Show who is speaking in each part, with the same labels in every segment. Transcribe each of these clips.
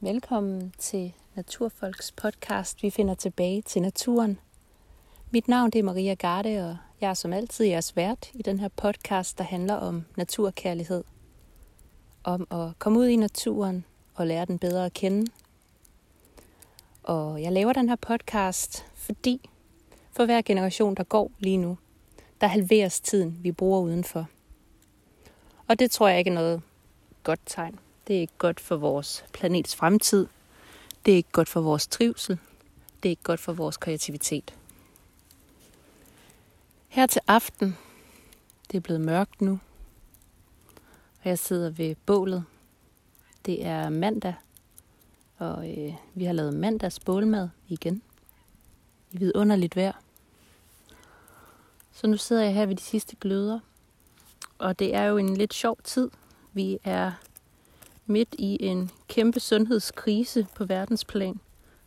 Speaker 1: Velkommen til Naturfolks podcast. Vi finder tilbage til naturen. Mit navn det er Maria Garde, og jeg er som altid jeres vært i den her podcast, der handler om naturkærlighed. Om at komme ud i naturen og lære den bedre at kende. Og jeg laver den her podcast, fordi for hver generation, der går lige nu, der halveres tiden, vi bruger udenfor. Og det tror jeg ikke er noget godt tegn. Det er ikke godt for vores planets fremtid. Det er ikke godt for vores trivsel. Det er ikke godt for vores kreativitet. Her til aften, det er blevet mørkt nu, og jeg sidder ved bålet. Det er mandag, og øh, vi har lavet mandags bålmad igen. I vidunderligt vejr. Så nu sidder jeg her ved de sidste gløder, og det er jo en lidt sjov tid. Vi er midt i en kæmpe sundhedskrise på verdensplan.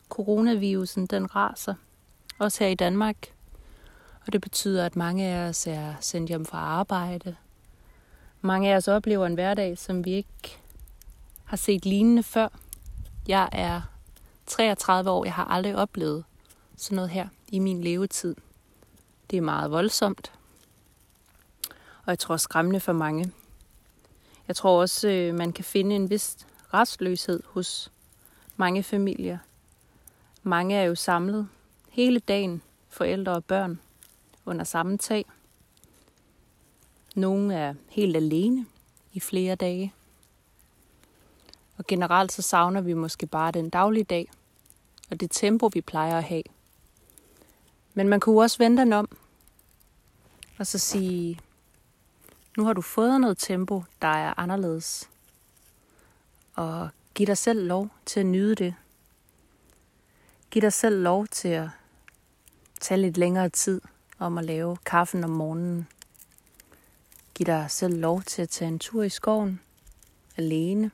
Speaker 1: Coronavirusen, den raser. Også her i Danmark. Og det betyder, at mange af os er sendt hjem fra arbejde. Mange af os oplever en hverdag, som vi ikke har set lignende før. Jeg er 33 år. Jeg har aldrig oplevet sådan noget her i min levetid. Det er meget voldsomt. Og jeg tror skræmmende for mange. Jeg tror også, øh, man kan finde en vis restløshed hos mange familier. Mange er jo samlet hele dagen, forældre og børn, under samme tag. Nogle er helt alene i flere dage. Og generelt så savner vi måske bare den daglige dag, og det tempo, vi plejer at have. Men man kunne også vente den om, og så sige, nu har du fået noget tempo, der er anderledes. Og giv dig selv lov til at nyde det. Giv dig selv lov til at tage lidt længere tid om at lave kaffen om morgenen. Giv dig selv lov til at tage en tur i skoven alene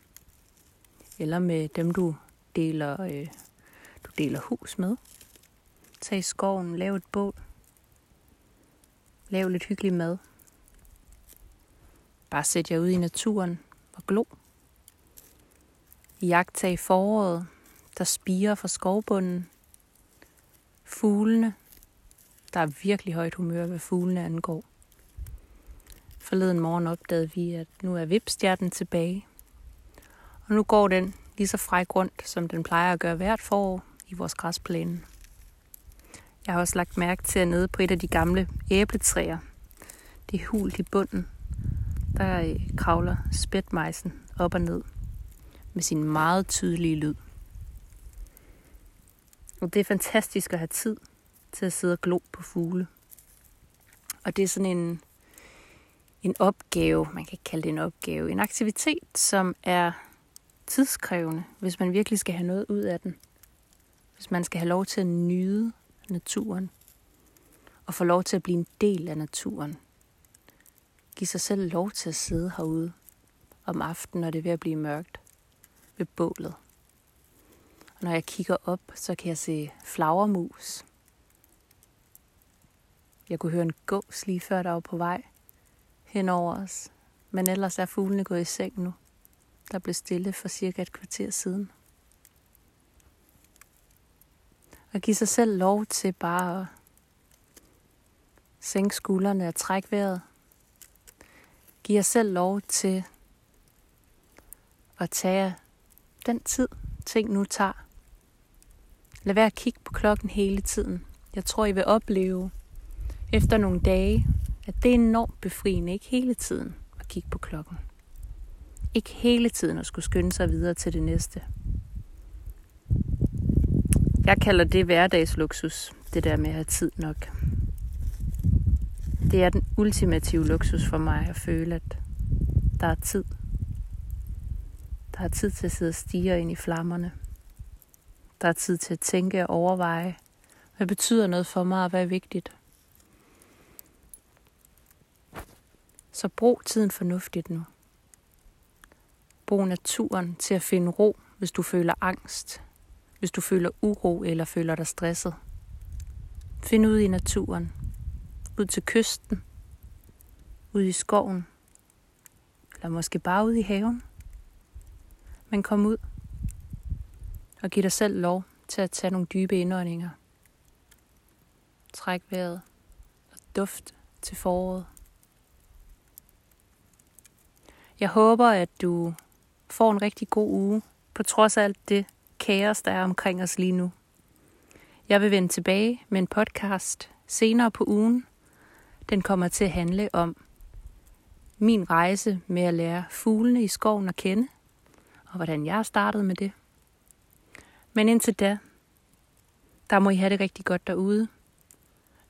Speaker 1: eller med dem du deler øh, du deler hus med. Tag i skoven, lav et bål. Lav lidt hyggelig mad. Bare sæt jer ud i naturen og glo. Jagtag foråret, der spiger fra skovbunden. Fuglene. Der er virkelig højt humør, hvad fuglene angår. Forleden morgen opdagede vi, at nu er vipstjerten tilbage. Og nu går den lige så fræk rundt, som den plejer at gøre hvert forår i vores græsplæne. Jeg har også lagt mærke til, at nede på et af de gamle æbletræer, det er hult i bunden, der øh, kravler spætmejsen op og ned med sin meget tydelige lyd. Og det er fantastisk at have tid til at sidde og glo på fugle. Og det er sådan en, en opgave, man kan ikke kalde det en opgave, en aktivitet, som er tidskrævende, hvis man virkelig skal have noget ud af den. Hvis man skal have lov til at nyde naturen og få lov til at blive en del af naturen. Giv sig selv lov til at sidde herude om aftenen, når det er ved at blive mørkt ved bålet. Og når jeg kigger op, så kan jeg se flagermus. Jeg kunne høre en gås lige før der var på vej hen over os. Men ellers er fuglene gået i seng nu. Der blev stille for cirka et kvarter siden. Og give sig selv lov til bare at sænke skuldrene og trække vejret. Giv jer selv lov til at tage den tid, ting nu tager. Lad være at kigge på klokken hele tiden. Jeg tror, I vil opleve efter nogle dage, at det er enormt befriende, ikke hele tiden at kigge på klokken. Ikke hele tiden at skulle skynde sig videre til det næste. Jeg kalder det hverdagsluksus, det der med at have tid nok. Det er den ultimative luksus for mig at føle, at der er tid. Der er tid til at sidde og stige ind i flammerne. Der er tid til at tænke og overveje, hvad betyder noget for mig og hvad er vigtigt. Så brug tiden fornuftigt nu. Brug naturen til at finde ro, hvis du føler angst, hvis du føler uro eller føler dig stresset. Find ud i naturen ud til kysten, ud i skoven, eller måske bare ud i haven. Men kom ud. Og giv dig selv lov til at tage nogle dybe indåndinger. Træk vejret og duft til foråret. Jeg håber, at du får en rigtig god uge, på trods af alt det kaos, der er omkring os lige nu. Jeg vil vende tilbage med en podcast senere på ugen. Den kommer til at handle om min rejse med at lære fuglene i skoven at kende, og hvordan jeg startede med det. Men indtil da, der må I have det rigtig godt derude.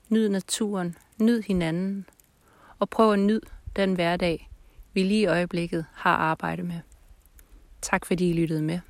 Speaker 1: Nyd naturen, nyd hinanden, og prøv at nyde den hverdag, vi lige i øjeblikket har arbejdet med. Tak fordi I lyttede med.